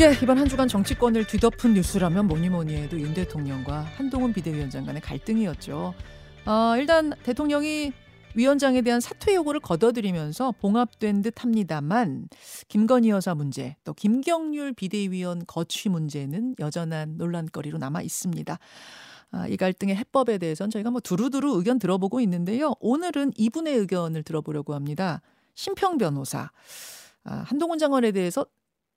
예, 이번 한 주간 정치권을 뒤덮은 뉴스라면 뭐니 뭐니 해도 윤 대통령과 한동훈 비대위원장 간의 갈등이었죠. 어, 일단 대통령이 위원장에 대한 사퇴 요구를 거둬들이면서 봉합된 듯 합니다만 김건희 여사 문제 또 김경률 비대위원 거취 문제는 여전한 논란거리로 남아 있습니다. 아, 이 갈등의 해법에 대해서는 저희가 뭐 두루두루 의견 들어보고 있는데요. 오늘은 이분의 의견을 들어보려고 합니다. 심평 변호사. 아, 한동훈 장관에 대해서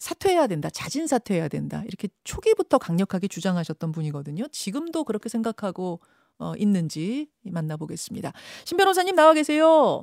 사퇴해야 된다, 자진 사퇴해야 된다 이렇게 초기부터 강력하게 주장하셨던 분이거든요. 지금도 그렇게 생각하고 어, 있는지 만나보겠습니다. 신 변호사님 나와 계세요.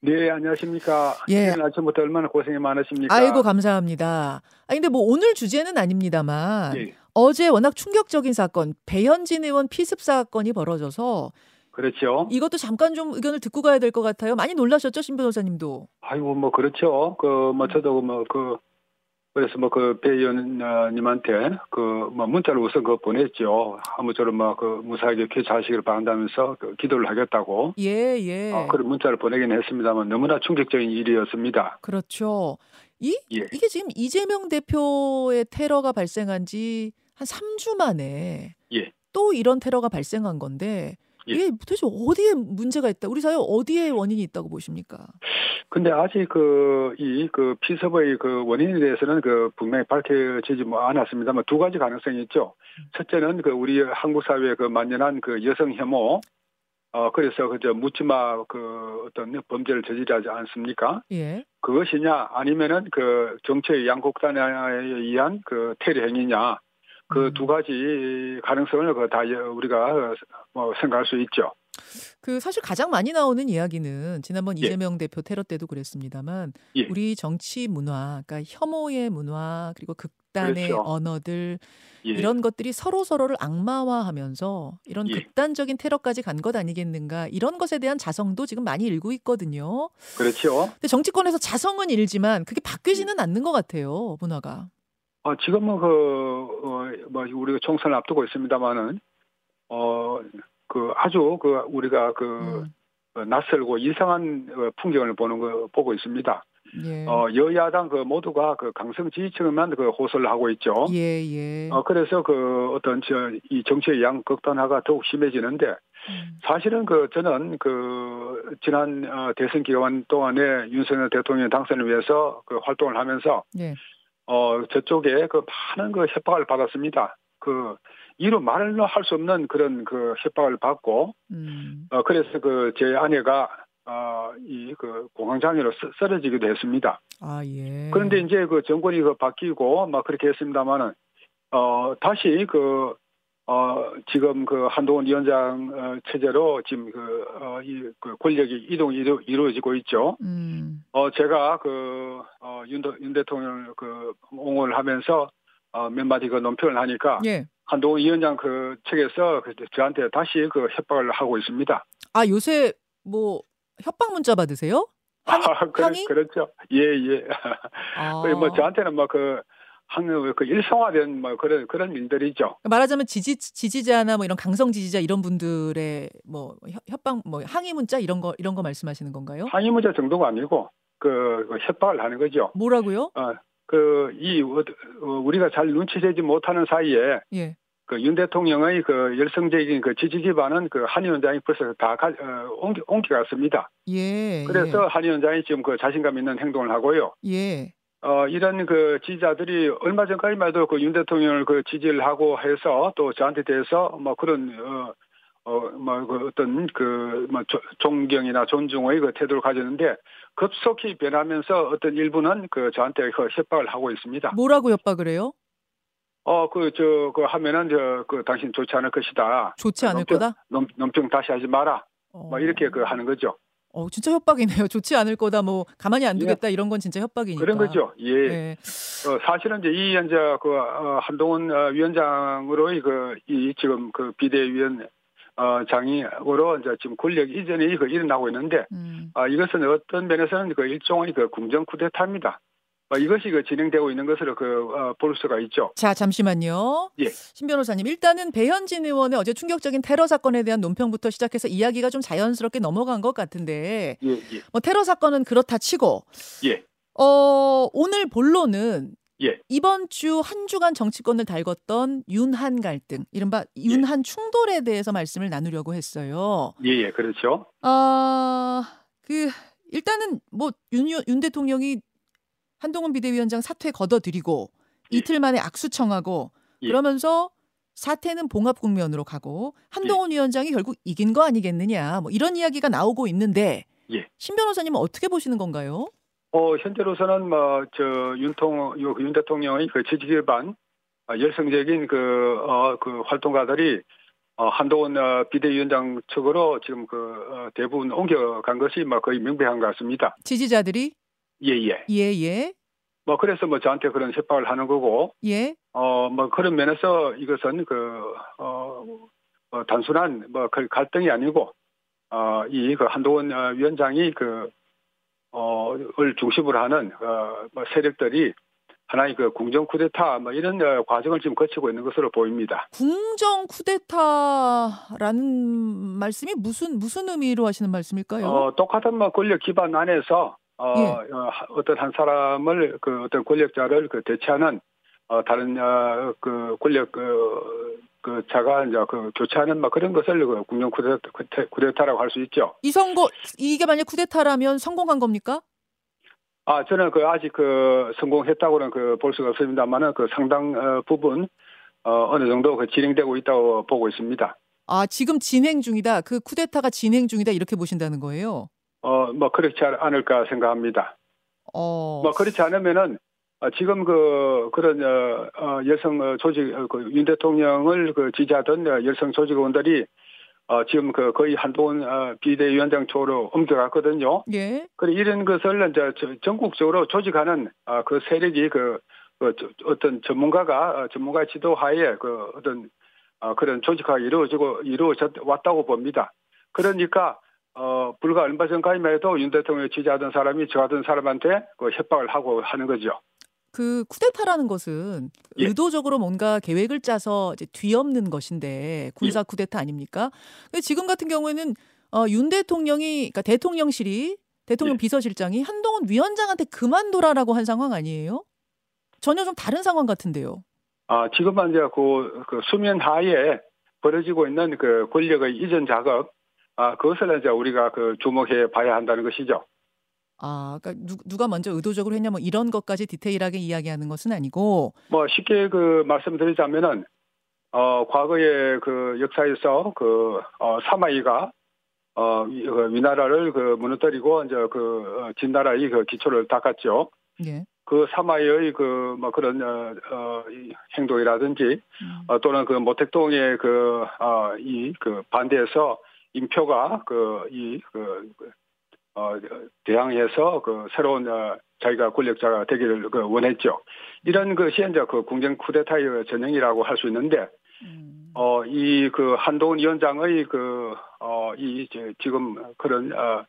네, 안녕하십니까. 예. 아침부터 얼마나 고생이 많으십니까. 아이고 감사합니다. 아 근데 뭐 오늘 주제는 아닙니다만 예, 어제 워낙 충격적인 사건 배현진 의원 피습 사건이 벌어져서 그렇죠. 이것도 잠깐 좀 의견을 듣고 가야 될 것 같아요. 많이 놀라셨죠, 신 변호사님도. 아이고, 뭐, 그렇죠. 그, 뭐, 저도 뭐, 그, 그래서 뭐, 그, 배 의원님한테 그, 뭐, 문자를 우선 그 보냈죠. 아무쪼록 뭐, 그, 무사하게 귀차하시기를 바란다면서 그 기도를 하겠다고. 예, 예. 어, 그런 문자를 보내긴 했습니다만 너무나 충격적인 일이었습니다. 그렇죠. 이 예. 이게 지금 이재명 대표의 테러가 발생한 지 한 3주 만에 예. 또 이런 테러가 발생한 건데 예. 이게 도대체 어디에 문제가 있다? 우리 사회 어디에 원인이 있다고 보십니까? 근데 아직 그, 이, 그, 피습의 그 원인에 대해서는 그, 분명히 밝혀지지 뭐 않았습니다만 두 가지 가능성이 있죠. 첫째는 그, 우리 한국 사회의 그 만연한 그 여성 혐오, 어, 그래서 그저 묻지마 그 어떤 범죄를 저지르지 않습니까? 예. 그것이냐, 아니면은 그 정치의 양곡단에 의한 그 테러 행위냐, 그 음. 두 가지 가능성을 그다 우리가 뭐 생각할 수 있죠. 그 사실 가장 많이 나오는 이야기는 지난번 예. 이재명 대표 테러 때도 그랬습니다만 예. 우리 정치 문화, 그러니까 혐오의 문화 그리고 극단의 그렇죠. 언어들 예. 이런 것들이 서로 서로를 악마화하면서 이런 예. 극단적인 테러까지 간 것 아니겠는가 이런 것에 대한 자성도 지금 많이 일고 있거든요. 그렇죠. 근데 정치권에서 자성은 일지만 그게 바뀌지는 예. 않는 것 같아요 문화가. 어, 지금은 그, 어, 뭐, 우리가 총선을 앞두고 있습니다만은, 어, 그, 아주 그, 우리가 그, 음, 어, 낯설고 이상한 어, 풍경을 보는 거, 보고 있습니다. 예. 어, 여야당 그 모두가 그 강성 지지층만 그 호소를 하고 있죠. 예, 예. 어, 그래서 그 어떤 저, 이 정치의 양 극단화가 더욱 심해지는데, 음, 사실은 그 저는 그 지난 어, 대선 기간 동안에 윤석열 대통령 당선을 위해서 그 활동을 하면서 예. 어 저쪽에 그 많은 그 협박을 받았습니다. 그 이루 말로 할 수 없는 그런 그 협박을 받고 음, 어 그래서 그 제 아내가 어 이 그 공황장애로 쓰- 쓰러지기도 했습니다. 아 예. 그런데 이제 그 정권이 그 바뀌고 막 그렇게 했습니다만은 어 다시 그 어, 지금 그 한동훈 위원장 어, 체제로 지금 그, 어, 이, 그 권력이 이동이 이루, 이루어지고 있죠. 음, 어, 제가 그, 어, 윤, 대- 윤 대통령을 그 옹호를 하면서 어, 몇 마디 그 논평을 하니까 예. 한동훈 위원장 그 측에서 그 저한테 다시 그 협박을 하고 있습니다. 아 요새 뭐 협박 문자 받으세요? 항- 그, 항의? 그렇죠. 예, 예. 아. 뭐 저한테는 뭐 그, 한, 그 일성화된 뭐 그런, 그런 일들이죠. 말하자면 지지 지지자나 뭐 이런 강성 지지자 이런 분들의 뭐 협- 협박 뭐 항의 문자 이런 거 이런 거 말씀하시는 건가요? 항의 문제 정도가 아니고 그, 그 협박을 하는 거죠. 뭐라고요? 어, 그, 이, 어, 어, 우리가 잘 눈치채지 못하는 사이에 예. 그윤 대통령의 그 열성적인 그 지지 기반은 그 한 위원장이 벌써 다 가, 어, 옮기, 옮겨갔습니다. 예. 그래서 한 위원장이 지금 그 자신감 있는 행동을 하고요. 예. 어, 이런 그 지지자들이 얼마 전까지만 해도 그 윤 대통령을 그 지지를 하고 해서 또 저한테 대해서 뭐 그런, 어, 어, 뭐, 그 어떤 그, 뭐, 조- 존경이나 존중의 그 태도를 가졌는데 급속히 변하면서 어떤 일부는 그 저한테 그 협박을 하고 있습니다. 뭐라고 협박을 해요? 어, 그, 저, 그 하면은 저, 그 당신 좋지 않을 것이다. 좋지 않을 넘겨- 거다? 논, 논평 다시 하지 마라. 어. 뭐 이렇게 그 하는 거죠. 어, 진짜 협박이네요. 좋지 않을 거다. 뭐 가만히 안 두겠다. 이런 건 진짜 협박이니까. 그런 거죠. 예. 예. 어, 사실은 이제 이 이제 그 어, 한동훈 어, 위원장으로의 그이 지금 그 비대위원 어, 장이로 이제 지금 권력 이전이 그 일어나고 있는데 음. 아, 이것은 어떤 면에서는 그 일종의 그 궁정 쿠데타입니다. 어, 이것이 그 진행되고 있는 것으로 그 어, 볼 수가 있죠. 자, 잠시만요. 예. 신 변호사님, 일단은 배현진 의원의 어제 충격적인 테러 사건에 대한 논평부터 시작해서 이야기가 좀 자연스럽게 넘어간 것 같은데, 예, 예, 뭐 테러 사건은 그렇다 치고, 예. 어, 오늘 본론은 예. 이번 주 한 주간 정치권을 달궜던 윤한 갈등, 이른바 윤한 충돌에 대해서 말씀을 나누려고 했어요. 예, 예, 그렇죠. 아, 그 일단은 뭐윤윤 대통령이 한동훈 비대위원장 사퇴 걷어들이고 예. 이틀 만에 악수 청하고 예. 그러면서 사태는 봉합 국면으로 가고 한동훈 위원장이 결국 이긴 거 아니겠느냐 뭐 이런 이야기가 나오고 있는데 예. 신 변호사님은 어떻게 보시는 건가요? 어, 현재로서는 뭐, 저, 윤통, 요, 윤 대통령의 그 지지 기반, 어, 열성적인 그, 어, 그 활동가들이, 어, 한동훈 어, 비대위원장 측으로 지금 그, 어, 대부분 옮겨간 것이 뭐 거의 명백한 것 같습니다. 지지자들이 예, 예. 예 예 뭐, 그래서 뭐 저한테 그런 협박을 하는 거고, 예. 어, 뭐 그런 면에서 이것은 그, 어, 어, 단순한 뭐 그 갈등이 아니고, 어, 이 그 한동훈 어, 위원장이 그, 어, 을 중심으로 하는, 어, 뭐 세력들이 하나의 그 궁정 쿠데타 뭐 이런 어, 과정을 지금 거치고 있는 것으로 보입니다. 궁정 쿠데타라는 말씀이 무슨 무슨 의미로 하시는 말씀일까요? 어, 똑같은 뭐 권력 기반 안에서 어, 예. 어, 어떤 한 사람을 그 어떤 권력자를 그 대체하는 어, 다른 어, 그 권력 그, 그 자가 이제 그 교체하는 막 그런 것을 그 궁정 쿠데타, 쿠데타라고 할 수 있죠. 이 선거 이게 만약 쿠데타라면 성공한 겁니까? 아 저는 그 아직 그 성공했다고는 그 볼 수가 없습니다만은 그 상당 어, 부분 어, 어느 정도 그 진행되고 있다고 보고 있습니다. 아 지금 진행 중이다. 그 쿠데타가 진행 중이다 이렇게 보신다는 거예요. 어, 뭐 그렇지 않- 않을까 생각합니다. 어. 뭐 그렇지 않으면은 어, 지금 그 그런 어, 어, 여성 어, 조직 어, 그윤 대통령을 그 지지하던 어, 여성 조직원들이 어, 지금 그 거의 한동훈 어, 비대위원장 쪽으로 옮겨갔거든요. 예. 그래 이런 것을 이제 저- 전국적으로 조직하는 어, 그 세력이 그, 그 저- 어떤 전문가가 어, 전문가 지도하에 그 어떤 어, 그런 조직화가 이루어지고 이루어졌 왔다고 봅니다. 그러니까 어, 불과 얼마 전까지만 해도 윤 대통령을 지지하던 사람이 저 같은 사람한테 그 협박을 하고 하는 거죠. 그 쿠데타라는 것은 예. 의도적으로 뭔가 계획을 짜서 이제 뒤엎는 것인데 군사 쿠데타 아닙니까? 근데 지금 같은 경우에는 어, 윤 대통령이 그러니까 대통령실이 대통령 예. 비서실장이 한동훈 위원장한테 그만둬라라고 한 상황 아니에요? 전혀 좀 다른 상황 같은데요. 아, 지금은 이제 그, 그 수면 하에 벌어지고 있는 그 권력의 이전 작업, 아, 그것을 이제 우리가 그 주목해 봐야 한다는 것이죠. 아, 그러니까 누, 누가 먼저 의도적으로 했냐 뭐 이런 것까지 디테일하게 이야기하는 것은 아니고 뭐 쉽게 그 말씀드리자면은 어 과거의 그 역사에서 그 어, 사마이가 어 위- 그 위나라를 그 무너뜨리고 이제 그 어, 진나라의 그 기초를 닦았죠. 예. 그 사마이의 그 뭐 그런 어, 어, 이 행동이라든지 음. 어, 또는 그 모택동의 그어이 그 반대해서 인표가 그이그 어, 대항해서 그 새로운 어, 자기가 권력자가 되기를 그 원했죠. 이런 것이 이제 그 궁정 쿠데타의 전형이라고 할 수 있는데 음. 어, 이 그 한동훈 위원장의 그 어, 이 이제 지금 그런 어,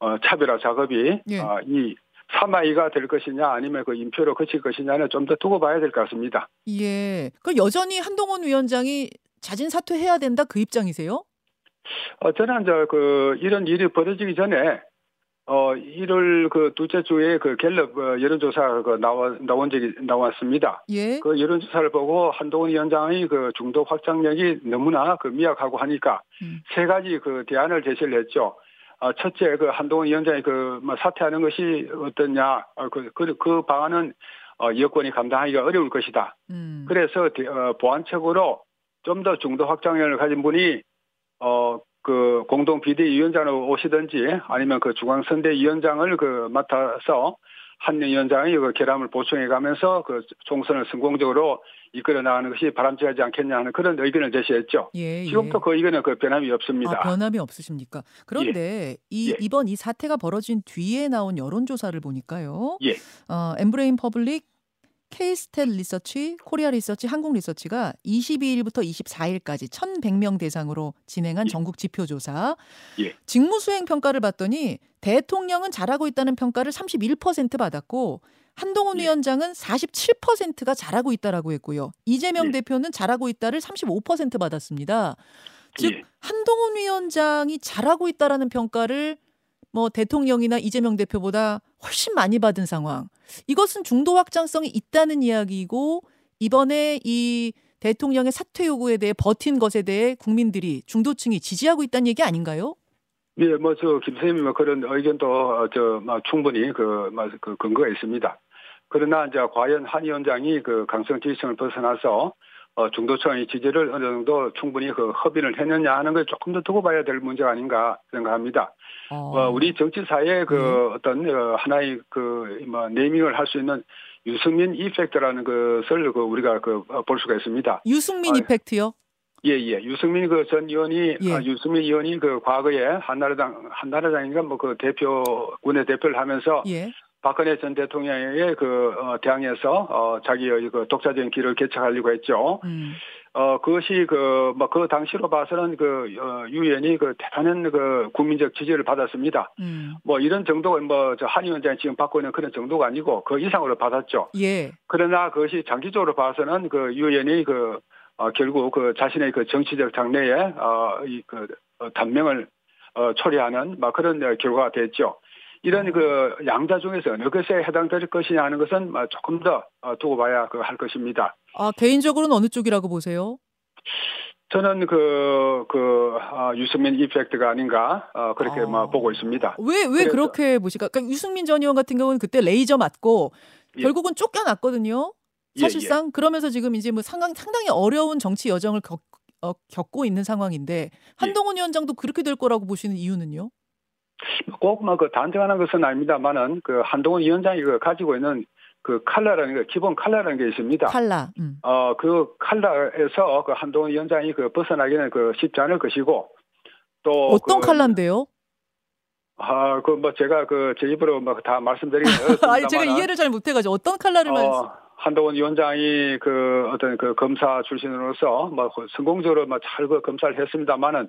어, 차별화 작업이 예. 어, 이 사마이가 될 것이냐 아니면 그 인표로 그칠 것이냐는 좀 더 두고 봐야 될 것 같습니다. 예. 그 여전히 한동훈 위원장이 자진 사퇴해야 된다 그 입장이세요? 어, 저는 이제 그 이런 일이 벌어지기 전에 어 1월 그 둘째 주에 그 갤럽 어, 여론조사 그 나와 나온 적이 나왔습니다. 예. 그 여론조사를 보고 한동훈 위원장의 그 중도 확장력이 너무나 그 미약하고 하니까 음. 세 가지 그 대안을 제시를 했죠. 어, 첫째 그 한동훈 위원장이 그뭐 사퇴하는 것이 어떠냐 어, 그, 그, 그 방안은 어, 여권이 감당하기가 어려울 것이다. 음. 그래서 대- 어, 보안책으로 좀 더 중도 확장력을 가진 분이 어 그 공동 비대위원장으로 오시든지 아니면 그 중앙 선대위원장을 그 맡아서 한명 위원장이 그 결함을 보충해 가면서 그 총선을 성공적으로 이끌어 나가는 것이 바람직하지 않겠냐 하는 그런 의견을 제시했죠. 예. 지금도 그 의견은 그 변함이 없습니다. 아, 변함이 없으십니까? 그런데 이 예. 이번 이 사태가 벌어진 뒤에 나온 여론조사를 보니까요. 예. 어, 엠브레인 퍼블릭, 케이스탯 리서치, 코리아 리서치, 한국 리서치가 22일부터 24일까지 1,100명 대상으로 진행한 예. 전국 지표 조사. 예. 직무 수행 평가를 봤더니 대통령은 잘하고 있다는 평가를 31% 받았고 한동훈 예. 위원장은 47%가 잘하고 있다라고 했고요. 이재명 예. 대표는 잘하고 있다를 35% 받았습니다. 즉 예. 한동훈 위원장이 잘하고 있다라는 평가를 뭐 대통령이나 이재명 대표보다 훨씬 많이 받은 상황. 이것은 중도 확장성이 있다는 이야기고 이번에 이 대통령의 사퇴 요구에 대해 버틴 것에 대해 국민들이 중도층이 지지하고 있다는 얘기 아닌가요? 예, 뭐 저 김선생님 뭐 그런 의견도 저 뭐 충분히 그, 뭐, 그 근거가 있습니다. 그러나 이제 과연 한 위원장이 그 강성 지지층을 벗어나서 어, 중도층의 지지를 어느 정도 충분히 그 협의를 했느냐 하는 걸 조금 더 두고 봐야 될 문제가 아닌가 생각합니다. 어, 어 우리 정치사에 그 네. 어떤 어, 하나의 그 뭐 네이밍을 할 수 있는 유승민 이펙트라는 것을 그 우리가 그 볼 수가 있습니다. 유승민 어, 이펙트요? 예, 예. 유승민 그 전 의원이, 예. 아, 유승민 의원이 그 과거에 한나라당, 한나라당인가 뭐 그 대표, 군의 대표를 하면서 예. 박근혜 전 대통령에게 그, 어, 대항해서, 어, 자기의 그 독자적인 길을 개척하려고 했죠. 음. 어, 그것이 그, 뭐, 그 당시로 봐서는 그, 어, 유 의원이 그 대단한 그 국민적 지지를 받았습니다. 음. 뭐, 이런 정도가 뭐, 저 한 위원장이 지금 받고 있는 그런 정도가 아니고 그 이상으로 받았죠. 예. 그러나 그것이 장기적으로 봐서는 그유 의원이 그, 어, 결국 그 자신의 그 정치적 장래에 어, 이 그 어, 단명을 어, 초래하는 막 그런 결과가 됐죠. 이런 그 양자 중에서 어느 것에 해당될 것이냐 하는 것은 조금 더 어, 두고 봐야 그 할 것입니다. 아 개인적으로는 어느 쪽이라고 보세요? 저는 그, 그, 어, 유승민 이펙트가 아닌가, 어, 그렇게 아. 뭐 보고 있습니다. 왜, 왜 그렇게 보실까? 그러니까 유승민 전 의원 같은 경우는 그때 레이저 맞고 예. 결국은 쫓겨났거든요. 예, 사실상 예, 예. 그러면서 지금 이제 뭐 상당, 상당히 어려운 정치 여정을 겪, 어, 겪고 있는 상황인데 예. 한동훈 위원장도 그렇게 될 거라고 보시는 이유는요? 꼭뭐그 단정하는 것은 아닙니다만은 그 한동훈 위원장이 그 가지고 있는 그 칼라라는 게 기본 칼라라는 게 있습니다. 칼라. 음. 어그 칼라에서 그 한동훈 위원장이 그 벗어나기는 그 쉽지 않을 것이고 또 어떤 그, 칼라인데요? 아, 그 뭐 제가 그 제 입으로 뭐다 말씀드리기 어렵습니다. 아니 제가 이해를 잘 못해가지고 어떤 칼라를 어, 말씀? 한동훈 위원장이 그 어떤 그 검사 출신으로서 뭐 성공적으로 뭐 잘 그 검사를 했습니다만은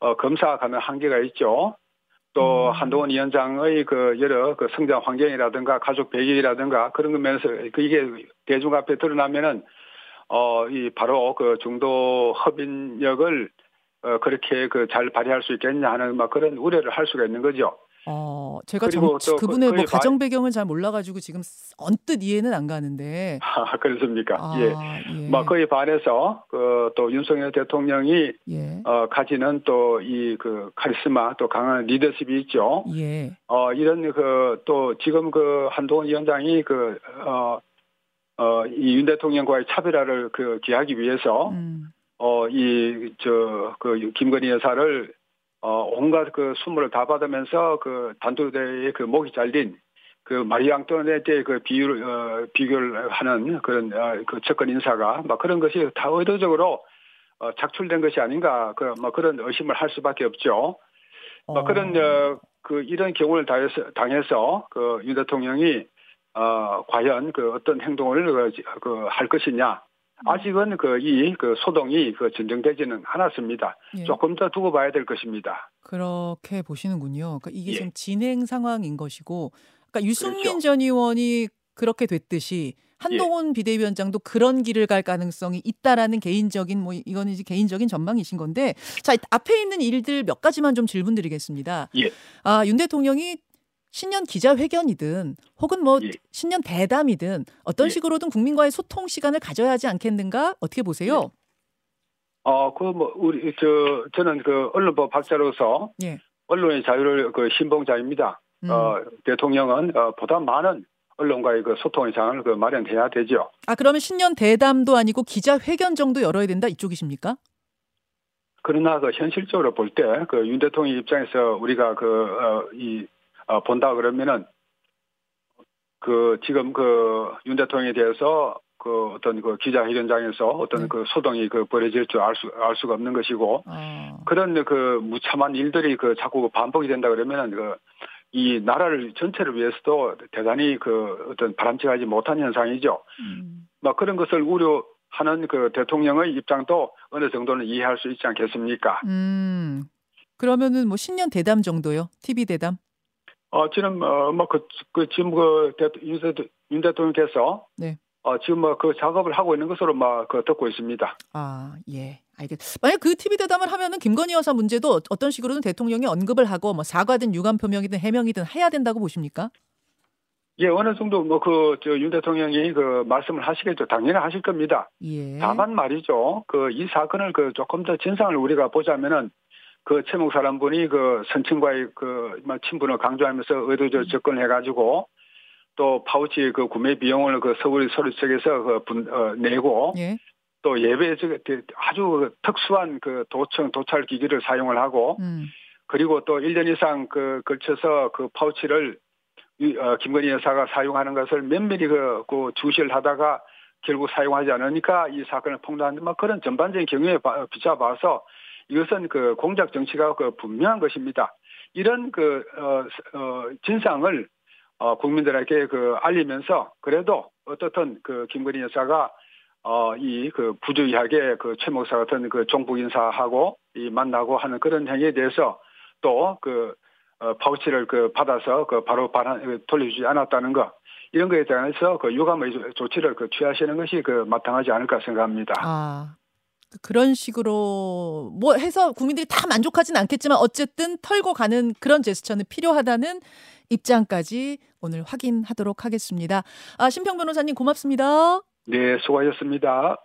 어 검사가 가는 한계가 있죠. 또 음. 한동훈 위원장의 그 여러 그 성장 환경이라든가 가족 배경이라든가 그런 면에서 그 이게 대중 앞에 드러나면은 어 이 바로 그 중도 협인력을 어 그렇게 그 잘 발휘할 수 있겠냐 하는 막 그런 우려를 할 수가 있는 거죠. 어, 제가 정, 그분의 뭐 가정 배경을 잘 몰라가지고 지금 언뜻 이해는 안 가는데. 아, 그렇습니까? 아, 예. 예. 뭐 거의 반해서 그 또 윤석열 대통령이 예. 어, 가지는 또 이 그 카리스마 또 강한 리더십이 있죠. 예. 어, 이런 그 또 지금 그 한동훈 위원장이 그 어, 어, 이 윤 대통령과의 차별화를 그 기하기 위해서 음. 어, 이, 저, 그, 김건희 여사를 어, 온갖 그 수물을 다 받으면서 그 단두대의 그 목이 잘린 그 마리 앙토네트의 그 비유를, 어, 비교를 하는 그런, 어, 그 접근 인사가 막 그런 것이 다 의도적으로 어, 작출된 것이 아닌가, 그, 뭐 그런 의심을 할 수밖에 없죠. 어. 뭐 그런, 어, 그 이런 경우를 당해서, 당해서 그윤 대통령이 어, 과연 그 어떤 행동을 그, 그, 할 것이냐. 아직은 그 이그 그 소동이 그 진정되지는 않았습니다. 예. 조금 더 두고 봐야 될 것입니다. 그렇게 보시는군요. 그러니까 이게 예. 지금 진행 상황인 것이고, 그러니까 유승민 그렇죠. 전 의원이 그렇게 됐듯이 한동훈 예. 비대위원장도 그런 길을 갈 가능성이 있다라는 개인적인 뭐 이거는 이제 개인적인 전망이신 건데 자 앞에 있는 일들 몇 가지만 좀 질문드리겠습니다. 예. 아윤 대통령이 신년 기자회견이든 혹은 뭐 예. 신년 대담이든 어떤 예. 식으로든 국민과의 소통 시간을 가져야 하지 않겠는가 어떻게 보세요? 예. 어, 그 뭐 우리 저 저는 그 언론법 학자로서 예. 언론의 자유를 그 신봉자입니다. 음. 어, 대통령은 어, 보다 많은 언론과의 그 소통의 장을 그 마련해야 되죠. 아 그러면 신년 대담도 아니고 기자회견 정도 열어야 된다 이쪽이십니까? 그러나 그 현실적으로 볼 때 그 윤 대통령 입장에서 우리가 그이 어, 어, 본다 그러면은 그 지금 그 윤 대통령에 대해서 그 어떤 그 기자회견장에서 어떤 네. 그 소동이 그 벌어질 줄 알 수 알 수가 없는 것이고 아. 그런 그 무참한 일들이 그 자꾸 반복이 된다 그러면은 그 이 나라를 전체를 위해서도 대단히 그 어떤 바람직하지 못한 현상이죠. 음. 막 그런 것을 우려 하는 그 대통령의 입장도 어느 정도는 이해할 수 있지 않겠습니까? 음. 그러면은 뭐 신년 대담 정도요? TV 대담? 어, 지금, 어, 뭐, 그, 그, 지금 그, 윤, 윤 대통령께서. 네. 어, 지금 뭐, 그 작업을 하고 있는 것으로 막, 그, 듣고 있습니다. 아, 예. 알겠. 만약 그 TV 대담을 하면은 김건희 여사 문제도 어떤 식으로든 대통령이 언급을 하고 뭐 사과든 유감 표명이든 해명이든 해야 된다고 보십니까? 예, 어느 정도 뭐 그 저 윤 대통령이 그 말씀을 하시겠죠. 당연히 하실 겁니다. 예. 다만 말이죠. 그 이 사건을 그 조금 더 진상을 우리가 보자면은 그 채목 사람분이 그 선친과의 그뭐 친분을 강조하면서 의도적 접근을 해가지고 또 파우치 그 구매 비용을 그 서울 서류 측에서 그 분, 어, 내고 예. 또 예배 저 아주 특수한 그 도청 도찰 기기를 사용을 하고 음. 그리고 또 1년 이상 그 걸쳐서 그 파우치를 이, 어, 김건희 여사가 사용하는 것을 면밀히 그, 그 주시를 하다가 결국 사용하지 않으니까 이 사건을 폭로하는데 뭐 그런 전반적인 경우에 바- 비춰봐서 이것은 그 공작 정치가 그 분명한 것입니다. 이런 그, 어, 어, 진상을 어, 국민들에게 그 알리면서 그래도 어떻든 그 김건희 여사가 어, 이 그 부주의하게 그 최 목사 같은 그 종북 인사하고 이 만나고 하는 그런 행위에 대해서 또그 어, 파우치를 그 받아서 그 바로 반환 그 돌려주지 않았다는 거 이런 거에 대해서 그 유감의 조- 조치를 그 취하시는 것이 그 마땅하지 않을까 생각합니다. 아. 그- 그런 식으로 뭐 해서 국민들이 다 만족하진 않겠지만 어쨌든 털고 가는 그런 제스처는 필요하다는 입장까지 오늘 확인하도록 하겠습니다. 아, 심평 변호사님 고맙습니다. 네, 수고하셨습니다.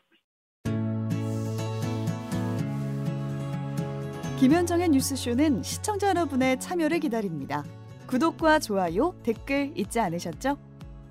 김현정의 뉴스쇼는 시청자 여러분의 참여를 기다립니다. 구독과 좋아요, 댓글 잊지 않으셨죠?